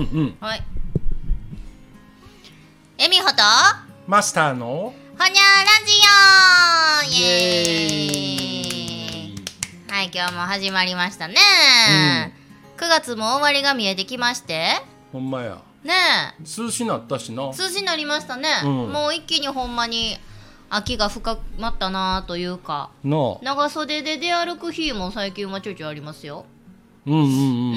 うんうん。はい。エミホとマスターの？ほにゃラジオ!イエーイ！はい今日も始まりましたね、9月も終わりが見えてきまして。ほんまや。ね涼しなったしな。え数字になりましたね、うん。もう一気にほんまに秋が深まったなというか。長袖で出歩く日も最近はちょいちょいありますよううんうん。うん、ん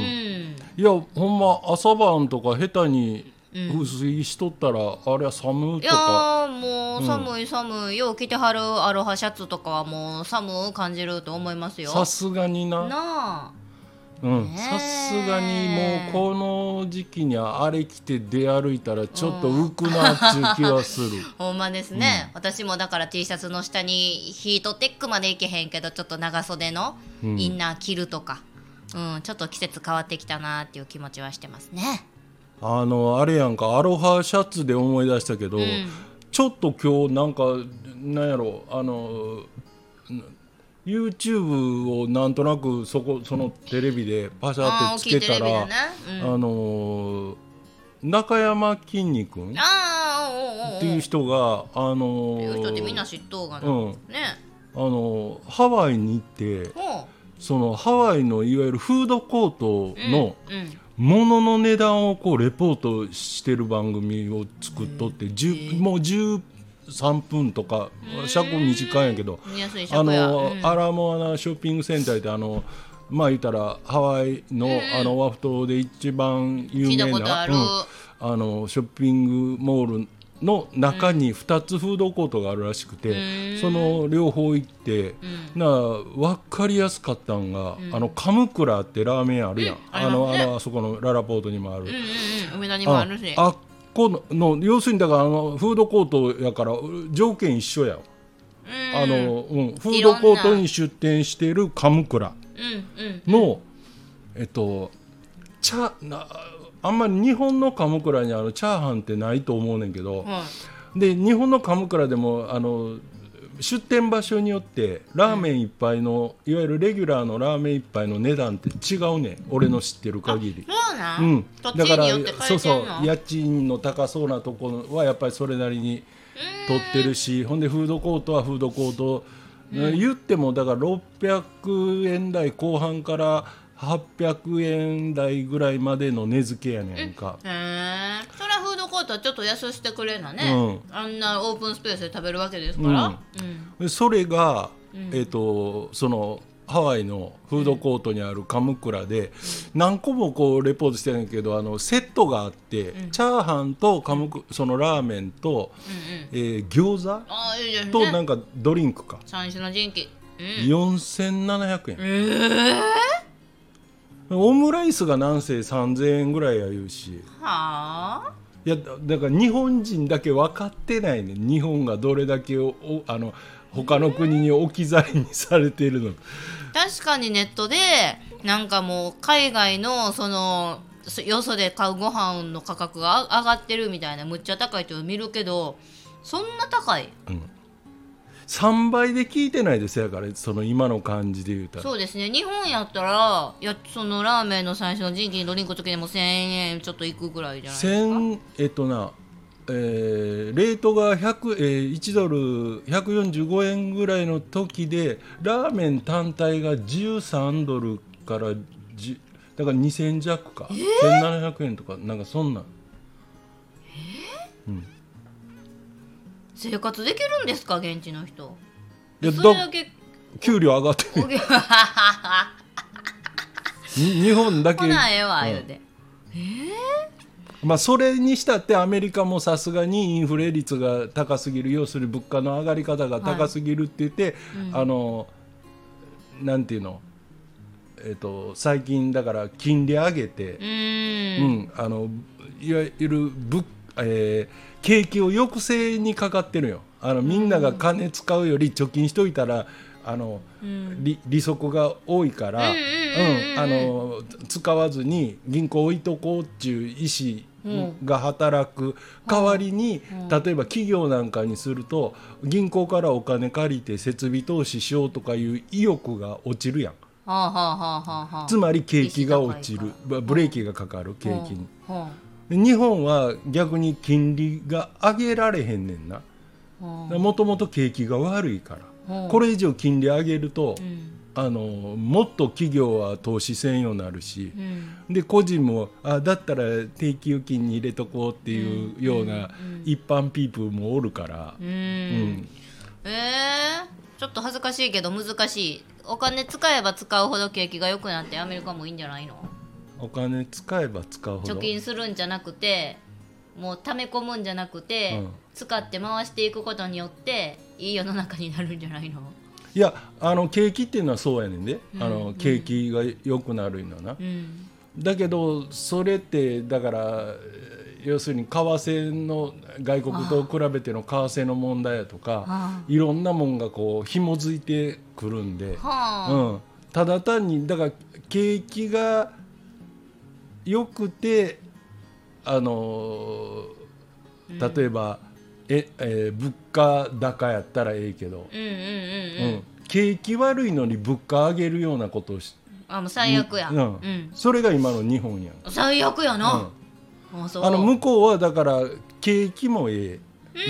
いやほんま朝晩とか下手にうん。薄いしとったら、あれは寒いやとか。ーもう寒い寒い、よう着てはるアロハシャツとかはもう寒う感じると思いますよ。さすがにな。なあ。うん。さすがにもうこの時期にはあれ着て出歩いたらちょっと浮くなっちゅう気はする。ほんまですね、私もだから T シャツの下にヒートテックまでいけへんけどちょっと長袖のうん。インナー着るとか、うんちょっと季節変わってきたなっていう気持ちはしてますね。あのあれやんかアロハシャツで思い出したけど、うんちょっと今日なんかなんやろあの YouTube をなんとなくそこそのテレビでパシャってつけたら、ね。うんあの中山きんに君っていう人があのっていう人ってみん。あのハワイに行ってほそのハワイのいわゆるフードコートう。のうんうん物の値段をこうレポートしてる番組を作っとって、10もう13分とか尺短いんやけど、あ。の、うんアラモアナショッピングセンターってあのまあ言ったらハワイの,、あのオアフ島で一番有名な。うんあのショッピングモールの中に2つフードコートがあるらしくて、その両方行って、な分かりやすかったんが、あのカムクラってラーメンあるやん、うん。あのあのあそこのララポートにもある。うんうんうん。梅田にもあるし。あっこのの要するにだからあのフードコートやから条件一緒やあのうん、フードコートに出店しているカムクラ。の、えっとチャなあんまり日本のカムクラにあのチャーハンってないと思うねんけど、はい。で日本のカムクラでもあの出店場所によってラーメン一杯の、いわゆるレギュラーのラーメン一杯の値段って違うねん。俺の知ってる限り。そうなうん。ん、土だからそうそう。家賃の高そうなところはやっぱりそれなりに取ってるしほんでフードコートはフードコート、言ってもだから600円台後半から800円台ぐらいまでの値付けやねんか。へえそれはフードコートはちょっと安してくれなね、あんなオープンスペースで食べるわけですから、うん。でそれが、えっとそのハワイのフードコートにあるカムクラで、何個もこうレポートしてるんやけどあのセットがあって、チャーハンとカムクそのラーメンと、えー餃子いいね。となんかドリンクか、三種の神器。うん。4700円、ええオムライスがなんせ3000円ぐらいや言うし。はあ。いやだだから日本人だけ分かってないね。日本がどれだけおおあの他の国に置き去りにされているのか。確かにネットでなんかもう海外のそのそよそで買うご飯の価格が上がってるみたいなむっちゃ高いっていうの見るけどそんな高い？3倍で聞いてないですやからその今の感じで言うたら。そうですね。日本やったらいやそのラーメンの最初の人気にドリンクの時でも1000円ちょっといくぐらいじゃないですか？1000えっとなえーレートが100、えー1ドル145円ぐらいの時でラーメン単体が13ドルから10だから2000弱か、1700円とかなんかそんなん生活できるんですか現地の人。いやそれだけ。給料上がってる。日本だけほなええわ言うて、まあ、それにしたってアメリカもさすがにインフレ率が高すぎる要するに物価の上がり方が高すぎるって言って、あのなんていうの、えっと最近だから金利上げてう、ーうんんあのいわゆる物、えー景気を抑制にかかってるよ。あのみんなが金使うより貯金しといたらあの、利利息が多いから、うんうんうんうんあの使わずに銀行置いとこうっていう意思が働く。代わりに、例えば企業なんかにすると銀行からお金借りて設備投資しようとかいう意欲が落ちるやん。はあはあはあはあはあ。つまり景気が落ちる。まあブレーキがかかる景気に。は日本は逆に金利が上げられへんねんな。もともと景気が悪いから。あこれ以上金利上げるとうん。あのもっと企業は投資せんようになるしうん。で個人もあだったら定期預金に入れとこうっていうような一般ピープルもおるから。う、うんん。えー、ちょっと恥ずかしいけど難しい。お金使えば使うほど景気が良くなってアメリカもいいんじゃないの？お金使えば使うほど。貯金するんじゃなくてもう溜め込むんじゃなくて、うん。使って回していくことによっていい世の中になるんじゃないの？いやあの景気っていうのはそうやねんで、あうのん。景気が良くなるのはな、うん。だけどそれってだからえー要するに為替の外国と比べての為替の問題やとかはいろんなもんがこう紐づいてくるんで、うん、ただ単にだから景気が良くてあのー例えば、ええー物価高やったらええけど、うんうんうんううん、ん景気悪いのに物価上げるようなことをしあもう最悪や、うん。うん。それが今の日本やん。最悪やな、あの向こうはだから景気もええ。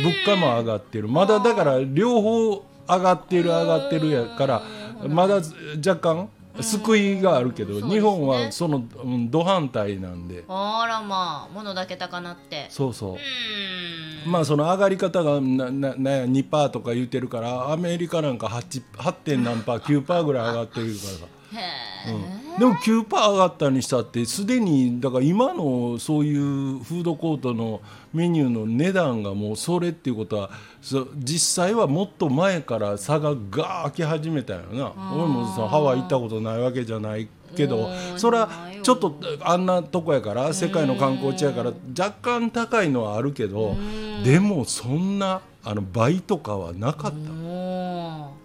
物価も上がってる。まだだから両方上がってる上がってるやからまだ若干救いがあるけど、ね。日本はそのうんど反対なんで。あらまあ物だけ高なって。そうそう。まあその上がり方がなななや2%とか言ってるからアメリカなんか 8, 8. 点何パー9%ぐらい上がってるからうん、でも9%上がったにしたってすでにだから今のそういうフードコートのメニューの値段がもうそれっていうことはそ実際はもっと前から差がガー開き始めたよな。俺もそのハワイ行ったことないわけじゃないけどうん。それはちょっとあんなとこやから世界の観光地やから若干高いのはあるけどでもそんなあの倍とかはなかった。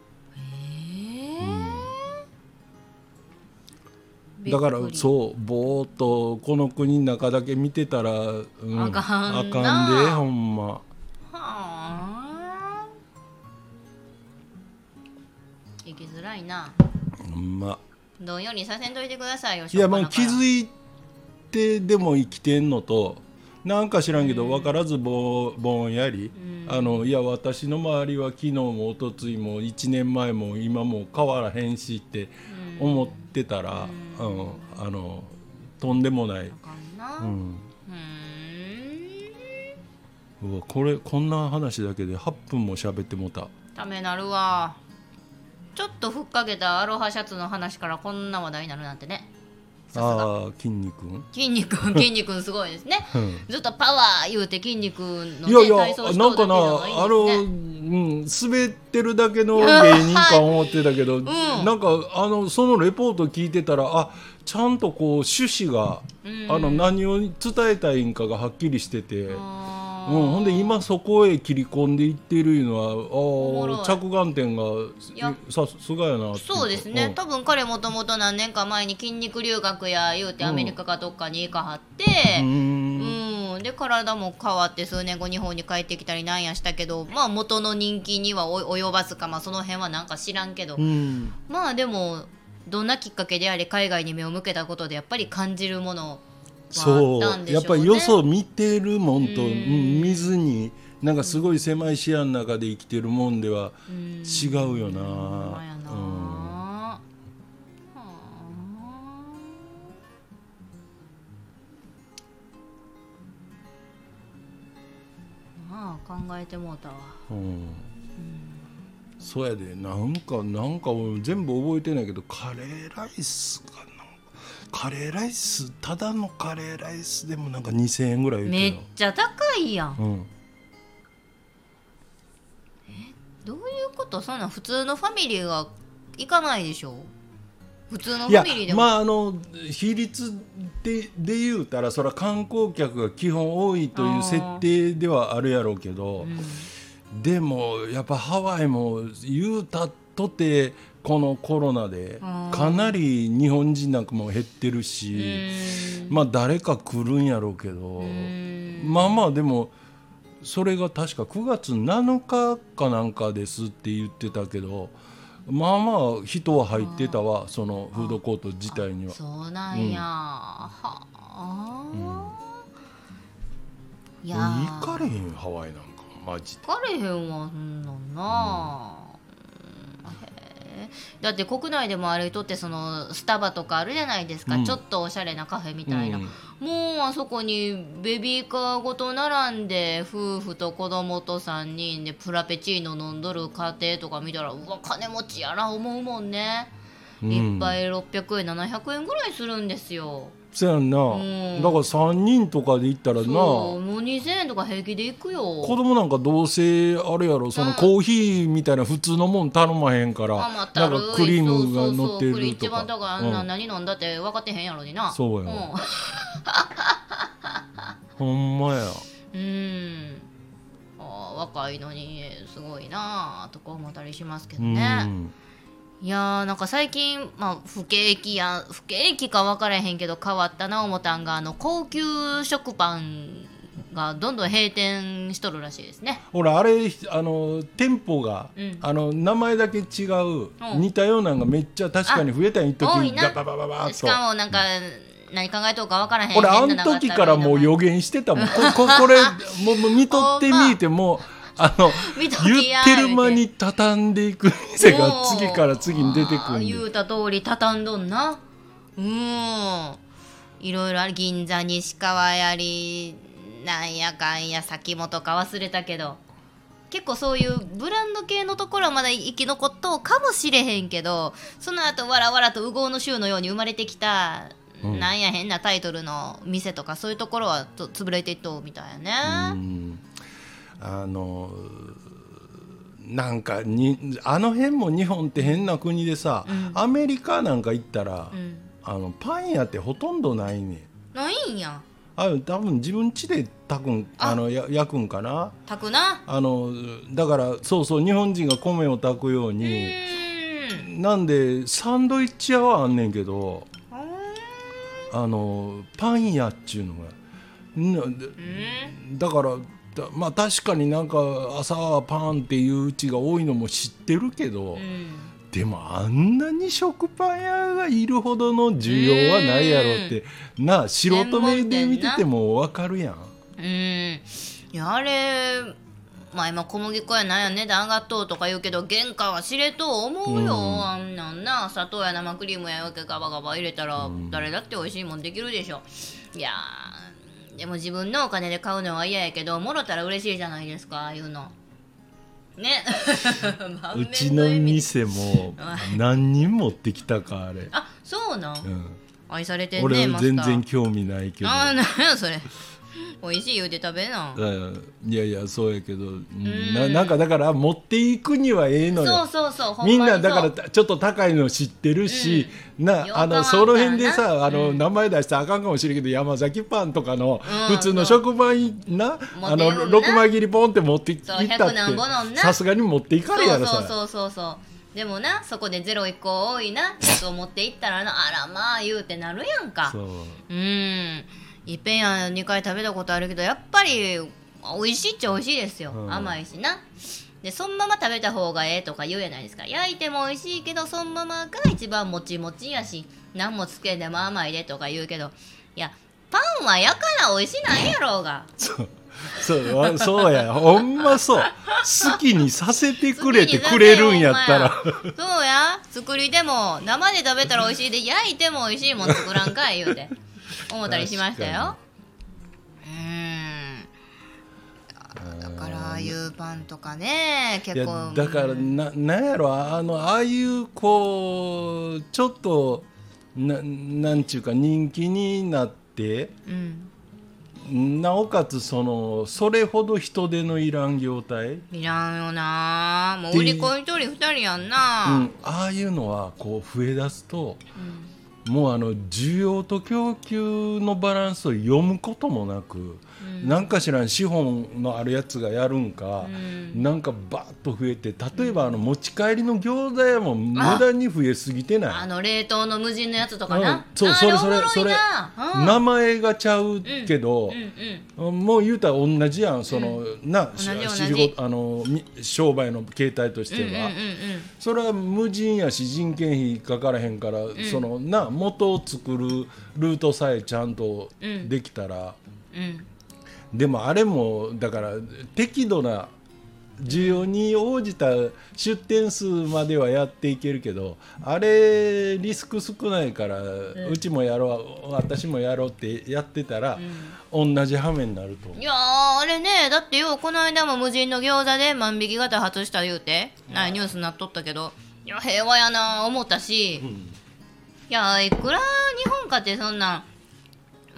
だからうそうぼーっとこの国の中だけ見てたら、うん、あかんな。あかんでほんま。はあ。生きづらいな。ほんま。どんようにさせんといてくださいよいやまあ気いづいてでも生きてんのとなんか知らんけど分からずぼぼんやり、あのいや私の周りは昨日も一昨日も1年前も今も変わらへんしって思ってたら、うん。あのとんでもない、うわこれこんな話だけで8分も喋ってもうた。ためなるわ。ちょっとふっかけたアロハシャツの話からこんな話題になるなんてねああ筋肉。筋肉 筋肉すごいですね。うん。ずっとパワー言うて筋肉の、ね、いやい体操やなんかなあの、うん、滑ってるだけの芸人か思ってたけど、ん。なんかあのそのレポート聞いてたらあちゃんとこう趣旨が、うん。あの何を伝えたいんかがはっきりしてて、うん、あーほんで今そこへ切り込んでいってるいうのはあ着眼点がや。さすがやなそうですね、ん。多分彼もともと何年か前に筋肉留学や言うてアメリカかどっかに行かはってううん。んで体も変わって数年後日本に帰ってきたりなんやしたけどまあ元の人気には及及ばずかまあその辺はなんか知らんけど、うん。まあでもどんなきっかけであれ海外に目を向けたことでやっぱり感じるものはあそう。やっぱりよそ見てるもんと、見ずになんかすごい狭い視野の中で生きてるもんではうん。違うよな、まあまあ考えてもうたわ。うん。そうやで。なんかなんか俺全部覚えてないけどカレーライスかなカレーライスただのカレーライスでもなんか2000円ぐらい言めっちゃ高いやん。うん。どういうこと？そんなん普通のファミリーが行かないでしょ？普通のファミリーでも、まああの比率でで言うたらそれは観光客が基本多いという設定ではあるやろうけど、うん。でもやっぱハワイも言うたとてこのコロナでうん。かなり日本人なんかも減ってるし、うん。まあ誰か来るんやろうけど、うん。まあまあでもそれが確か9月7日かなんかですって言ってたけどまあまあ人は入ってたわそのフードコート自体には。そうなんや、はあ、いや行かれへんハワイなんかマジで。行かれへんわそんなんな、うんへえだって国内でも歩いとってそのスタバとかあるじゃないですか、うん。ちょっとおしゃれなカフェみたいな、うん。もうあそこにベビーカーごと並んで夫婦と子供と3人でプラペチーノ飲んどる家庭とか見たらうわ金持ちやな思うもんね、うん。いっぱい600円700円ぐらいするんですよそやんな、ん。だから3人とかで行ったらな。もう2000円とか平気で行くよ。供なんかどうせあれやろそのうんコーヒーみたいな普通のもん頼まへんから、あまたるなんかクリームが乗ってるとか。一番だからあんなうん。何飲んだって分かってへんやろにな。そうやん。ほんまや。うん。あー若いのにすごいなあとか思ったりしますけどうん、ね、いやーなんか最近、まあ、不景気や不景気か分からへんけど変わったな思ったんがあの高級食パンがどんどん閉店しとるらしいですね。ほらあれあの店舗が、うん。あの名前だけ違う、うん。似たようなのがめっちゃ確かに増えたん一時ガバババババしッと。かもなんか何考えとるか分からへん俺あの変なのがった時からもう予言してたもん。こここれもうもう見とってみてもあの言ってる間に畳んでいく店が次から次に出てくる言うた通り畳んどんな。うん。いろいろある。銀座西川やりなんやかんや先元か忘れたけど。結構そういうブランド系のところはまだ生き残っとうかもしれへんけどその後わらわらと「右往の衆」のように生まれてきた、うん。なんや変なタイトルの店とかそういうところはと潰れていっとうみたいやうね。んあのなんかにあの辺も日本って変な国でさ、うん。アメリカなんか行ったら、うん、あのパン屋ってほとんどないねん。ないんや。あ多分自分家で炊くんあ。あのや焼くんかな。炊くな。あのだからそうそう日本人が米を炊くよううに、なんでサンドイッチ屋はあんねんけどあのパン屋っちゅうのが。だからだまあ確かになんか朝はパンっていううちが多いのも知ってるけど、うん。でもあんなに食パン屋がいるほどの需要はないやろって。なあ素人目で見てても分かるやん。うん。いやあれまあ今小麦粉やなんや値段上がっとうとか言うけど原価は知れと思うよ、うん。あんなんな。砂糖や生クリームやわけガバガバ入れたら誰だって美味しいもんできるでしょ。いやーでも自分のお金で買うのは嫌やけどもろたら嬉しいじゃないですかああいうの。ね。うちの店も何人持ってきたかあれ、あそうなん、うん、愛されてんね俺全然興味ないけど。あーなんやそれ美味しい言うて食べなうんい。やいやそうやけど、うん。ん。ななんかだから持っていくにはええのよ。そうそうそうほみんなだからたちょっと高いの知ってるし、なあのその辺でさあの、うん名前出したらあかんかもしれんけど山崎パンとかの、うん。普通の食パンな、あの六枚切りポンって持っていっそうた100何本のってなさすがに持っていかれやろそれ。そうそうそうそうでもなそこでゼロ1個多いなやつを持っていったらなあらまあ言うてなるやんか。そう。うんいっぺんや2回食べたことあるけどやっぱり美味しいっちゃ美味しいですよ、うん。甘いしな。でそのまま食べた方がええとか言うやないですか。焼いても美味しいけどそのままが一番もちもちやし何もつけんでも甘いでとか言うけどいやパンは焼かな美味しないやろうが。そう。そうわそうや。ほんまそう。好きにさせてくれてくれるんやったら。そうや。作りでも生で食べたら美味しいで焼いても美味しいもん作らんかい言うて思ったりしましたよ。うん。だからああいうパンとかね結構。だからななんやろあのああいうこうちょっとななんちゅうか人気になってうん。なおかつそのそれほど人手のいらん業態、いらんよな。もう売り子一人二人やんな、うん、ああいうのはこう増えだすともうあの需要と供給のバランスを読むこともなく、なんかしらん資本のあるやつがやるんか、なんかバーッと増えて例えばあの持ち帰りの餃子屋も無駄に増えすぎてない？あの冷凍の無人のやつとかな、うん。そうあそれそれそれな。うん。名前がちゃうけど、うんうんもう言うたら同じやん。その、なあのみ商売の形態としては、うんうんうんそれは無人やし人件費かからへんから、そのな元を作るルートさえちゃんとできたら、うんうんでもあれもだから適度な需要に応じた出店数まではやっていけるけどあれリスク少ないから、うちもやろう私もやろうってやってたら、同じ羽目になるといやーあれねだってよこの間も無人の餃子で万引き型発した言うて、なニュースになっとったけどいや平和やな思ったし、いやいくら日本かってそんなん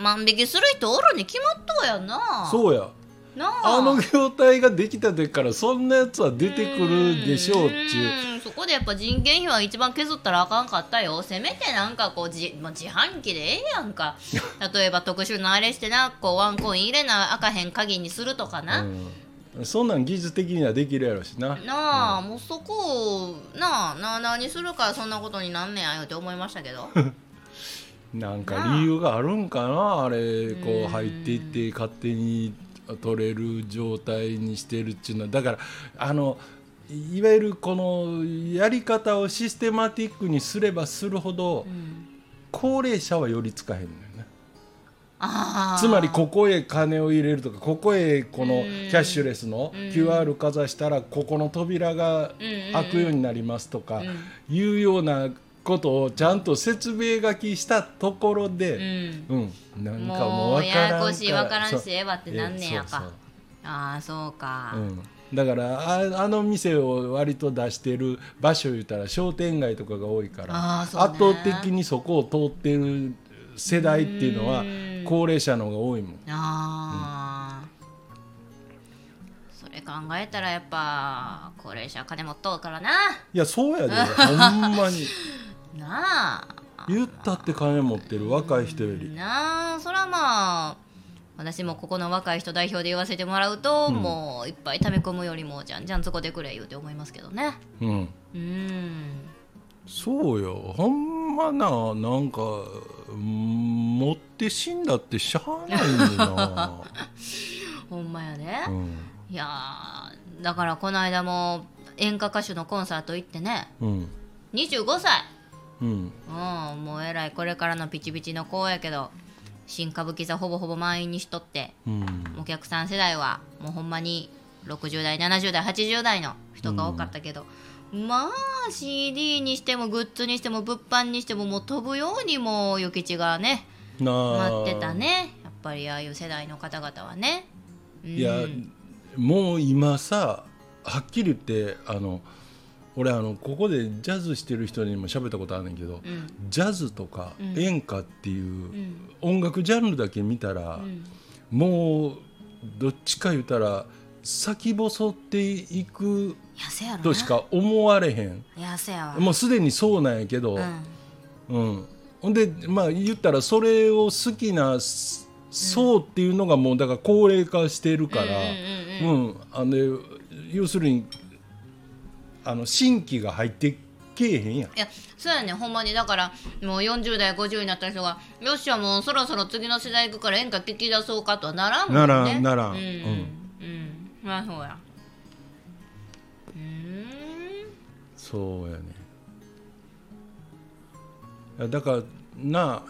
万引きする人おるに決まっとうやんな。そうや。なあ。あの業態ができた時からそんなやつは出てくるでしょうっちゅう。うんそこでやっぱ人件費は一番削ったらあかんかったよ。せめてなんかこうじ、まあ、自販機でええやんか。例えば特殊なあれしてなこうワンコイン入れなあかへん鍵にするとかな、うん、そんなん技術的にはできるやろしな。なあ、もうそこをなあなあなあにするからそんなことになんねやよって思いましたけど なんか理由があるんかな？あれこう入っていって勝手に取れる状態にしてるっていうのは。だからあのいわゆるこのやり方をシステマティックにすればするほど高齢者は寄りつかへんのよね。つまりここへ金を入れるとかここへこのキャッシュレスの QR かざしたらここの扉が開くようになりますとかいうようなことをちゃんと説明書きしたところで、うん。なんかもう分からんややこしい分からんしええわってなんねやか。そうそうああそうか、うん、だからああの店を割と出してる場所言うたら商店街とかが多いから、ね。圧倒的にそこを通ってる世代っていうのは高齢者の方が多いもん。ああ、それ考えたらやっぱ高齢者は金持っとうからな。いやそうやで。ほんまに なあ。言ったって金持ってる若い人より。なあそらまあ私もここの若い人代表で言わせてもらうと、もういっぱい溜め込むよりもじゃんじゃんそこでくれ言うて思いますけどね。うん。うんそうよ。ほんまななんかうん持って死んだってしゃあないねんな、ほんまやね、うん。いやーだからこの間も演歌歌手のコンサート行ってね。うん。25歳うん。うん。もうえらいこれからのピチピチの子やけど新歌舞伎座ほぼほぼ満員にしとってうん。お客さん世代はもうほんまに60代70代80代の人が多かったけど、まあ CD にしてもグッズにしても物販にしてももう飛ぶようにもう諭吉がね。待ってたね。やっぱりああいう世代の方々はね。うん。いやもう今さはっきり言ってあの俺あのここでジャズしてる人にも喋ったことあるんだけど、ん。ジャズとか演歌っていううん。音楽ジャンルだけ見たら、ん。もうどっちか言ったら先細っていくとしか思われへん。もうすでにそうなんやけど、うん。うん、ほんでまあ言ったらそれを好きなす層っていうのがもうだから高齢化してるから、うん。あの要するにあの新規が入ってけえへんやん。いやそうやねほんまに。だからもう40代50になった人がよっしゃもうそろそろ次の世代行くから演歌聞き出そうかとはならんもんね。ならんならん。うんうん。うん、まあそうや。うーん。そうやねだからなあ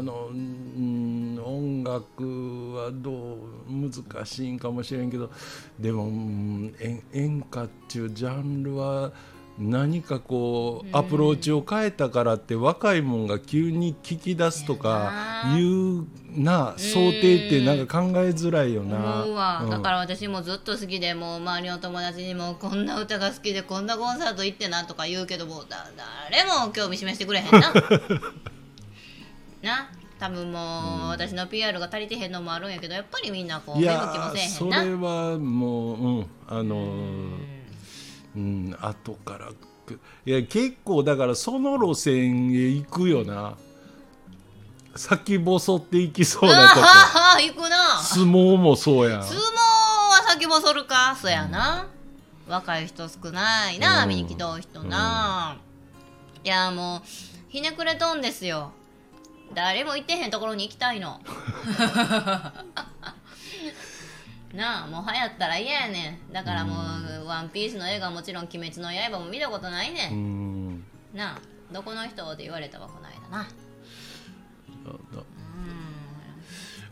の、うん、音楽はどう難しいんかもしれんけどでも、うん演演歌っていうジャンルは何かこうアプローチを変えたからって若いもんが急に聞き出すとかいうな想定ってなんか考えづらいよな。思うん。だから私もずっと好きでもう周りの友達にもこんな歌が好きでこんなコンサート行ってなとか言うけどもだ誰も興味示してくれへんな な。多分もう、私の PR が足りてへんのもあるんやけどやっぱりみんなこう目向きもせえへんな。それはもう、うん、あのうん、後からくいや結構だからその路線へ行くよな。先細っていきそうなとこ。ああ行くな。相撲もそうやん。相撲は先細るか。そうやな、若い人少ないな、うん。見に来とう人な、いやもうひねくれとんですよ誰も行ってへんところに行きたいの。なあもう流行ったら嫌やねん。だからもう「ワンピースの映画はもちろん「鬼滅の刃」も見たことないね、うん。んなあどこの人って言われたわこな。いだな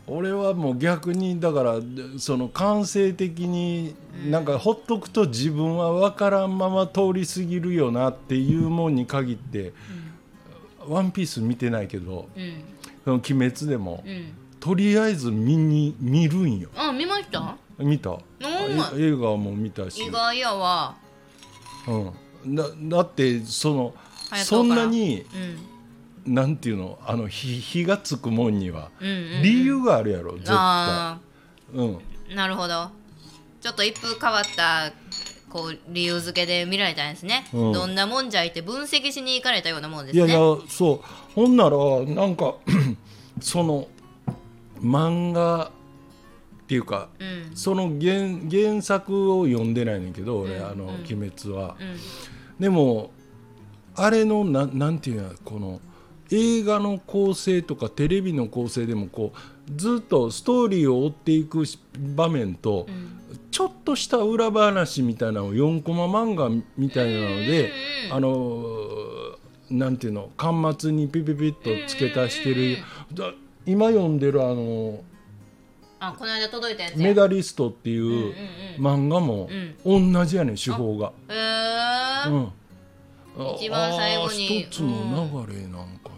俺はもう逆にだからその感性的になんかほっとくと自分は分からんまま通り過ぎるよなっていうもんに限って「ワンピース見てないけどうん「その鬼滅」でもうん。とりあえず見に見るんよ。あ見ました？見た。映画も見たし。意、外やわ。うん、だだってそのそんなにうん。なんていうの？あの火火がつくもんにはうんうんうん。理由があるやろ絶対。あうん。あなるほど。ちょっと一風変わったこう理由付けで見られたんですね、うん。どんなもんじゃいって分析しに行かれたようなもんですね。いやいやそう。ほんならなんか その漫画っていうかうん。その原原作を読んでないねんけど俺、うんあのうん「鬼滅は」うん。でもあれのななんていうのこの映画の構成とかテレビの構成でもこうずっとストーリーを追っていくし場面と、うんちょっとした裏話みたいなのを4コマ漫画みたいなので、うんあのーなんていうの端末にピピピッと付け足してる、だ今読んでるあのあこの間届いたやつや。メダリストっていううんうん漫画もうん。同じやねん手法が。へえうん。一番最後に。一つの流れなんか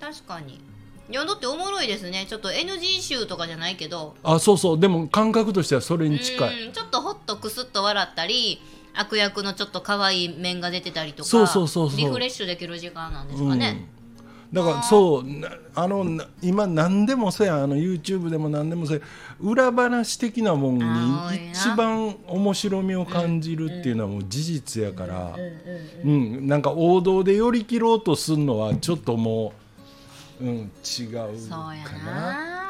確かにいやだっておもろいですね。ちょっと NG 集とかじゃないけど。な、あそうそう。でも感覚としてはそれに近い。うんちょっとほっとクスッと笑ったり悪役のちょっと可愛い面が出てたりとかそうそうそうそう。リフレッシュできる時間なんですかうん。ね、だからそうなあのな今何でもそうやんあの YouTube でも何でもそうや裏話的なもんに一番面白みを感じるっていうのはもう事実やから、うんなんか王道で寄り切ろうとするのはちょっともう、うん、違うそうやかな。な。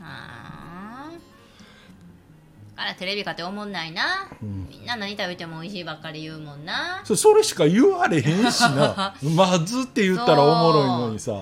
あー。あらテレビかって思んないな、みんな何食べても美味しいばっかり言うもんな。そそれしか言われへんしな。まずって言ったらおもろいのにさ。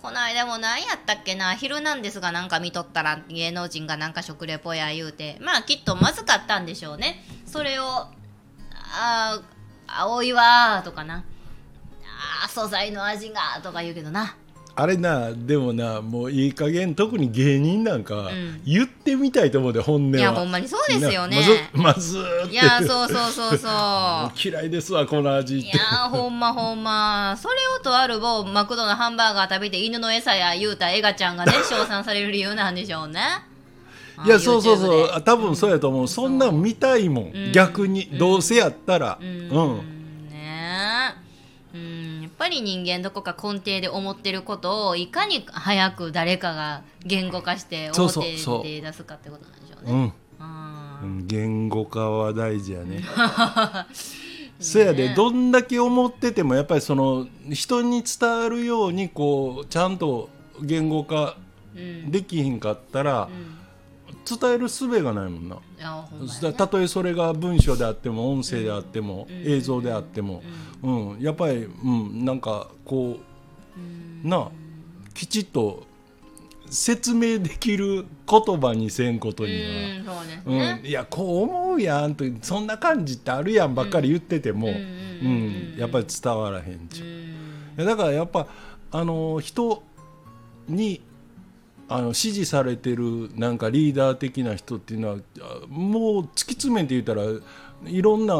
この間も何やったっけな「ヒルナンデス」がなんか見とったら芸能人がなんか食レポや言うて。まあきっとまずかったんでしょうね。それを「あー青いわ」とかな「あー素材の味が」とか言うけどなあれなでもなもういい加減特に芸人なんかん。言ってみたいと思うで本音は。いやほんまにそうですよね。なまずまずーって。いやそうそうそうそう。嫌いですわこの味って。いやーほんまほんま。それをとある某マクドのハンバーガー食べて犬の餌や言うたエガちゃんがね 称賛される理由なんでしょうね。いやそうそうそでう。あ多分そうやと思う、そんなん見たいもん、うん。逆に、どうせやったら。ううんぱり人間どこか根底で思ってることをいかに早く誰かが言語化して表で出すかってことなんでしょうね。うん。言語化は大事やね。そやでどんだけ思っててもやっぱりその人に伝わるようにこうちゃんと言語化できひんかったらうん伝える術がないもんな。たとえそれが文章であっても音声であっても、うん。映像であっても、うん。やっぱり、うん、なんかこうん。うなあきちっと説明できる言葉にせんことにうんそうん。ね。いやこう思うやんとそんな感じってあるやんばっかり言ってても、ううんんうん。やっぱり伝わらへんちゅう。うん。だからやっぱあの人にあの支持されてるなんかリーダー的な人っていうのはあもう突き詰めて言ったらいろんな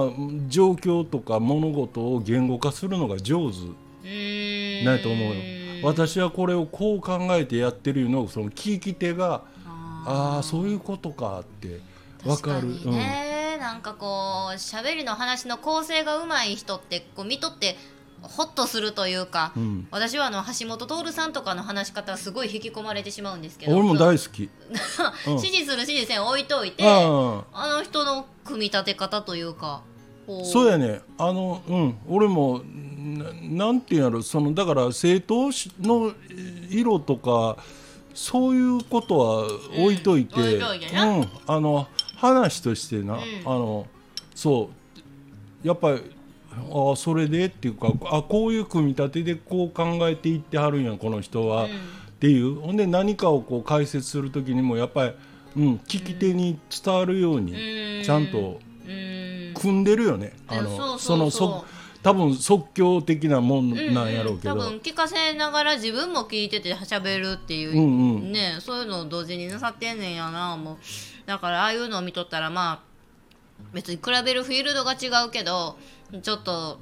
状況とか物事を言語化するのが上手うんないと思うよ。私はこれをこう考えてやってるのをその聞き手がああーそういうことかって分かる確かにね、なんかこう喋りの話の構成がうまい人ってこう見とってホッとするというか、うん。私はあの橋本徹さんとかの話し方すごい引き込まれてしまうんですけど。俺も大好き。うん。支持する支持せん置いといてああの人の組み立て方というかほそうやね。あのうん。俺もななんていうんやろ。そのだから政党の色とかそういうことは置いといて、うん。置いといてな。うん。あの話としてな、ん。あのそう。やっぱりああそれでっていうかあこういう組み立てでこう考えていってはるんやこの人は、っていう。ほんで何かをこう解説する時にもやっぱり、うん、聞き手に伝わるようにうん。ちゃんとうん。組んでるよね。あのそのそ多分即興的なもんなんやろうけど、んん。多分聞かせながら自分も聞いてて喋るっていう、うんうん。ねそういうのを同時になさってんねんやなもう。だからああいうのを見とったらまあ別に比べるフィールドが違うけどちょっと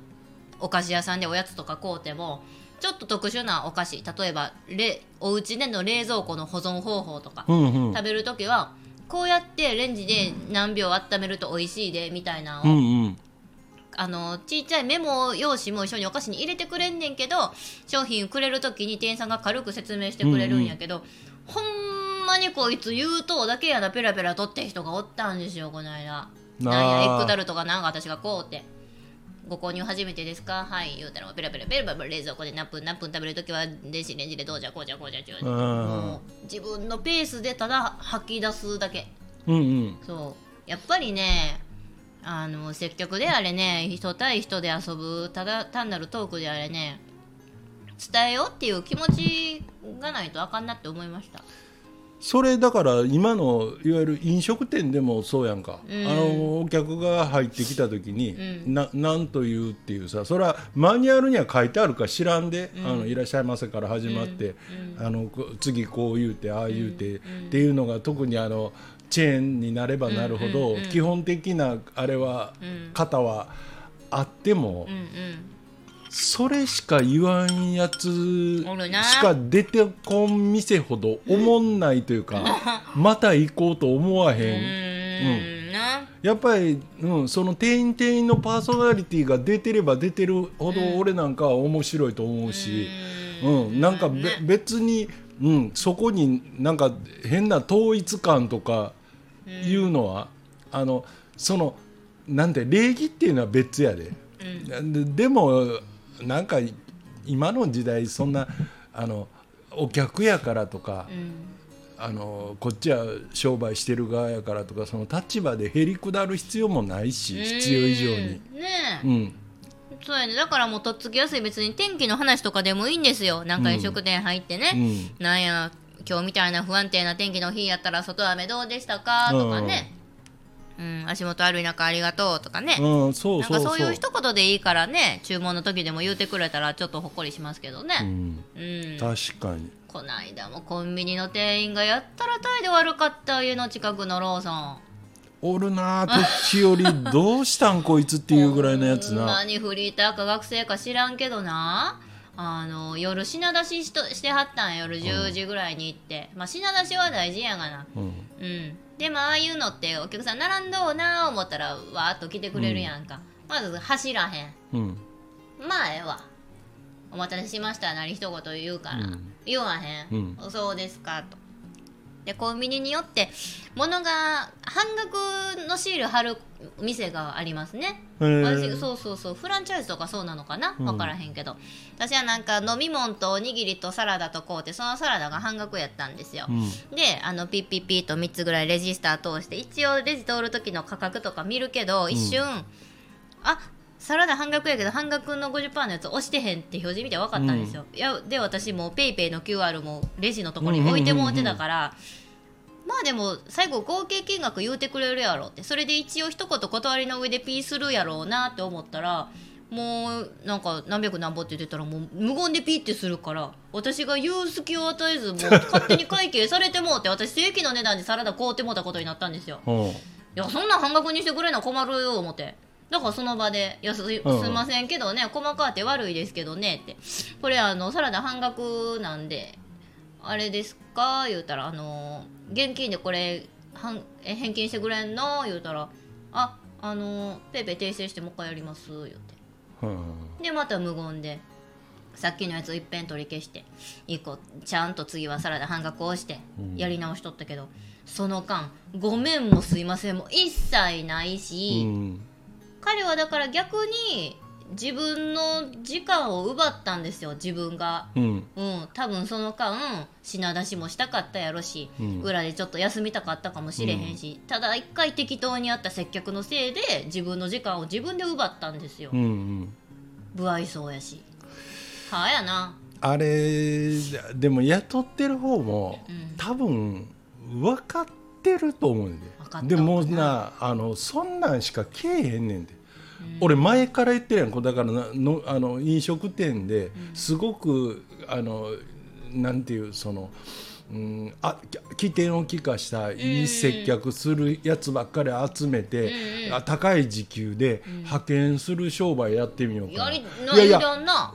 お菓子屋さんでおやつとか買うてもちょっと特殊なお菓子例えばれお家での冷蔵庫の保存方法とか、うんうん。食べる時はこうやってレンジで何秒温めると美味しいでみたいなうのを、んうん。あのちっちゃいメモ用紙も一緒にお菓子に入れてくれんねんけど商品くれる時に店員さんが軽く説明してくれるんやけど、ほんまにこいつ言うとだけやなペラペラ取って人がおったんですよこの間。なんやエッグタルトがなんか私がこうって。ご購入初めてですか？はい。言うたらペラペラペラペラ冷蔵庫で何分何分食べるときは電子レンジでどうじゃこうじゃこうじゃちゅうもう自分のペースでただ吐き出すだけ。うんうん。そう。やっぱりねあの接客であれね人対人で遊ぶただ単なるトークであれね伝えようっていう気持ちがないとあかんなって思いましたそれだから今のいわゆる飲食店でもそうやんか、うん。あのお客が入ってきた時に、うななんというっていうさそれはマニュアルには書いてあるか知らんで、あのいらっしゃいませから始まって、あのこ次こう言うてああ言うて、っていうのが特にあのチェーンになればなるほど、基本的なあれは、型はあっても、うんうんそれしか言わんやつしか出てこん店ほど思ん。ないというか、また行こうと思わうへん、ーん。な。やっぱり、うん、その店員店員のパーソナリティが出てれば出てるほど俺なんかは面白いと思うし、うん。なんかべ、ね。別に、うん、そこになんか変な統一感とかいうのは、あのそのなんて礼儀っていうのは別やで。ででもなんか今の時代そんなあのお客やからとか、あのこっちは商売してる側やからとかその立場でへりくだる必要もないし必要以上に。うんねえ。うん。そうやね。だからもうとっつきやすい。別に天気の話とかでもいいんですよ。なんか飲食店入ってね、うん。なんや今日みたいな不安定な天気の日やったら外雨どうでしたか？とかね、うん、足元悪い中ありがとうとかね、うん、そうなんかそうそういう一言でいいからね注文の時でも言うてくれたらちょっとほっこりしますけどうね、ん、うん。確かに。こないだもコンビニの店員がやったら態度悪かった家の近くのローソン。おるな年寄りどうしたんこいつっていうぐらいのやつな。にフリーターか学生か知らんけどな。あの夜品出ししとしてはったん夜10時ぐらいに行って、まあ品出しは大事やがな。うん。うんでもああいうのってお客さん並んどうな思ったらわーっと来てくれるやんか、まず走らへん。うん。まあええわ。お待たせしました。何一言言うから、うん。言わへん、うそうですかとでコンビニによって物が半額のシール貼る店がありますね。そうそうそう。フランチャイズとかそうなのかな？うん。分からへんけど、私はなんか飲み物とおにぎりとサラダとこうってそのサラダが半額やったんですよ、うん。であのピッピッピッと3つぐらいレジスター通して一応レジ通る時の価格とか見るけど一瞬、あサラダ半額やけど半額の50%のやつ押してへんって表示見て分かったんですよ、いやで私も PayPay の QR もレジのところに置いてもうてたから、まあでも最後合計金額言うてくれるやろって。それで一応一言断りの上でピーするやろうなって思ったらもうなんか何百何ぼって言ってたらもう無言でピーってするから私が言う隙を与えずもう 勝手に会計されてもうて私正規の値段でサラダ買うてもうたことになったんですよ。う。んいやそんなん半額にしてくれな困るよ思ってだからその場で「いやすすいうんませんけどね細かって悪いですけどね」って「これあのサラダ半額なんであれですか?」言うたら「あの現金でこれ半え返金してくれんの?」言うたら「ああのペイペイ訂正してもう一回やります」言って。うん。でまた無言でさっきのやつをいっぺん取り消して一個ちゃんと次はサラダ半額をしてやり直しとったけど、その間「ごめんもすいません」も一切ないし、うん彼はだから逆に自分の時間を奪ったんですよ自分が。うん。うん、多分その間品出しもしたかったやろし、うん。裏でちょっと休みたかったかもしれへんし、ただ一回適当にやった接客のせいで自分の時間を自分で奪ったんですよ、うんうん。不愛想やし。はあやな。あれでも雇ってる方も、うん。多分分かってると思うんで分かったでもなあのそんなんしかけえへんねんで、俺前から言ってるやん。こうだからなのあの飲食店ですごく、あのなんていうその。うん、あ起点を利かしたいい接客するやつばっかり集めて、あ高い時給で派遣する商売やってみようかな。やりいやいや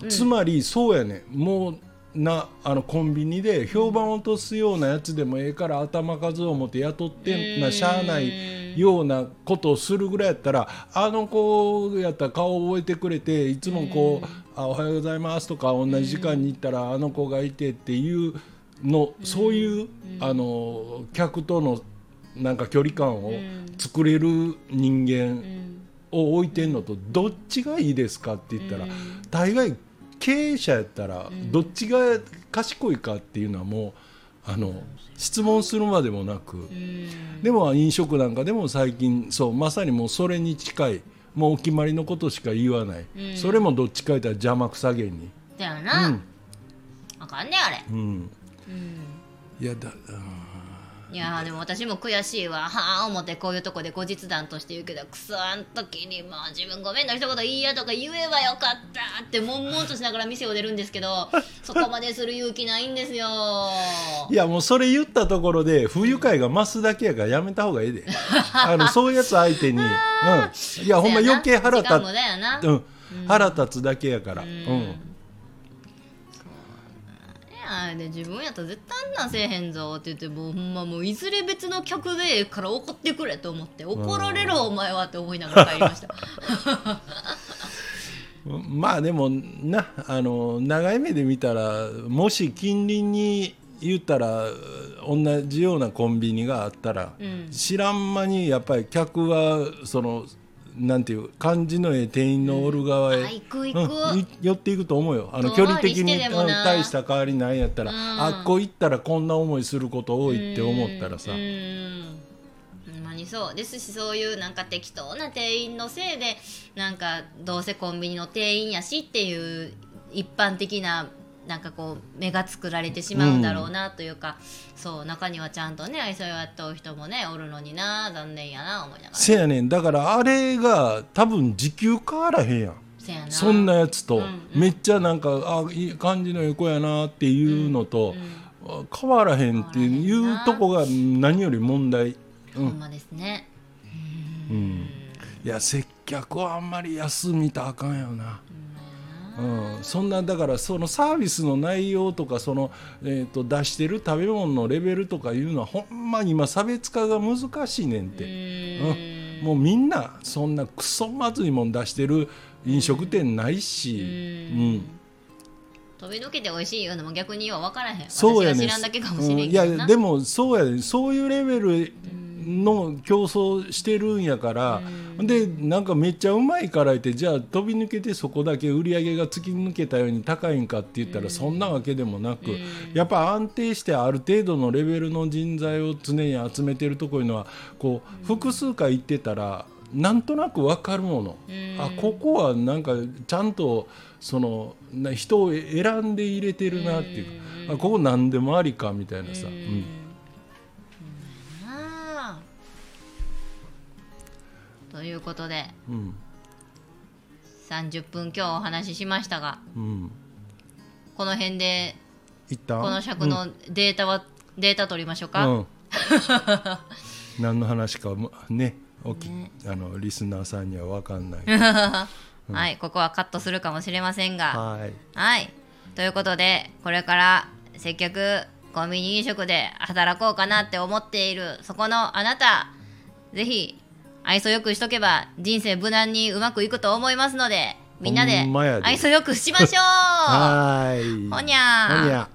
つまりそうやねもうなあのコンビニで評判を落とすようなやつでもええから頭数を持って雇ってんなしゃあないようなことをするぐらいやったらあの子やったら顔を覚えてくれていつもこう「あおはようございます」とか同じ時間に行ったらあの子がいてっていうのそういうあの客とのなんか距離感を作れる人間を置いてんのとどっちがいいですかって言ったら大概経営者やったらどっちが賢いかっていうのはもうあの質問するまでもなくうん。でも飲食なんかでも最近そうまさにもうそれに近いもうお決まりのことしか言わない。それもどっちか言ったら邪魔くさげに。だよな、うん。あかんねあれ、うん。うん。いやだいやーでも私も悔しいわ。はあ思ってこういうとこで後日談として言うけどくそあん時にまあ自分ごめんの一言いいやとか言えばよかったって悶々としながら店を出るんですけど そこまでする勇気ないんですよ。いやもうそれ言ったところで不愉快が増すだけやからやめた方がええで。あのそういうやつ相手に、うん、いやほんま余計腹立つ、うん、腹立つだけやから、うんいやで自分やったら絶対あんなんせえへんぞって言ってもうほんまもういずれ別の客でええから怒ってくれと思って怒られろお前はって思いながら帰りました。まあでもなあの長い目で見たらもし近隣に言ったら同じようなコンビニがあったら、うん。知らん間にやっぱり客はそのなんていう感じのええ店員のおる側へ、あ行く行く、うん。い寄っていくと思うよ。あの遠距離的に回りしてでもな。うん大した変わりないんやったら、うん。あっこ行ったらこんな思いすること多いって思ったらさ、ほんまにそう。ですしそういうなんか適当な店員のせいでなんかどうせコンビニの店員やしっていう一般的ななんかこう目が作られてしまうんだろうなというか、そう中にはちゃんとね愛想やっとう人もねおるのにな残念やな思いながら。せやねん。だからあれが多分時給変わらへんやん。せやな。そんなやつと、うんうん。めっちゃなんかあいい感じの横やなっていうのと、あ変わらへんっていうとこが何より問題、うん。ほんまですね。うん、いや接客はあんまり休みたらあかんよな。うん、そんなだからそのサービスの内容とかその、えー、と出してる食べ物のレベルとかいうのはほんまに今差別化が難しいねんて、うん、もうみんなそんなクソまずいもん出してる飲食店ないし、うん。飛び抜けて美味しいいうのも逆には分からへん。そうやね私が知らんだけかもしれんうん。いけどな、やでもそうやねそういうレベルの競争してるんやから、でなんかめっちゃうまいから言ってじゃあ飛び抜けてそこだけ売り上げが突き抜けたように高いんかって言ったらそんなわけでもなく、やっぱ安定してある程度のレベルの人材を常に集めてるとこいうのはこう複数回行ってたらなんとなく分かるもの、あここはなんかちゃんとそのな人を選んで入れてるなっていう。か、あここ何でもありかみたいなさ、うんということでうん。30分今日お話ししましたがうん、この辺でこの尺のデータは、データ取りましょうか、うん、何の話かもねおきあのリスナーさんには分かんない。はいここはカットするかもしれませんが。はい。はい。ということでこれから接客コンビニ飲食で働こうかなって思っているそこのあなたぜひ愛想よくしとけば人生無難にうまくいくと思いますのでみんなで愛想よくしましょう。はい。ほにゃー。ほにゃ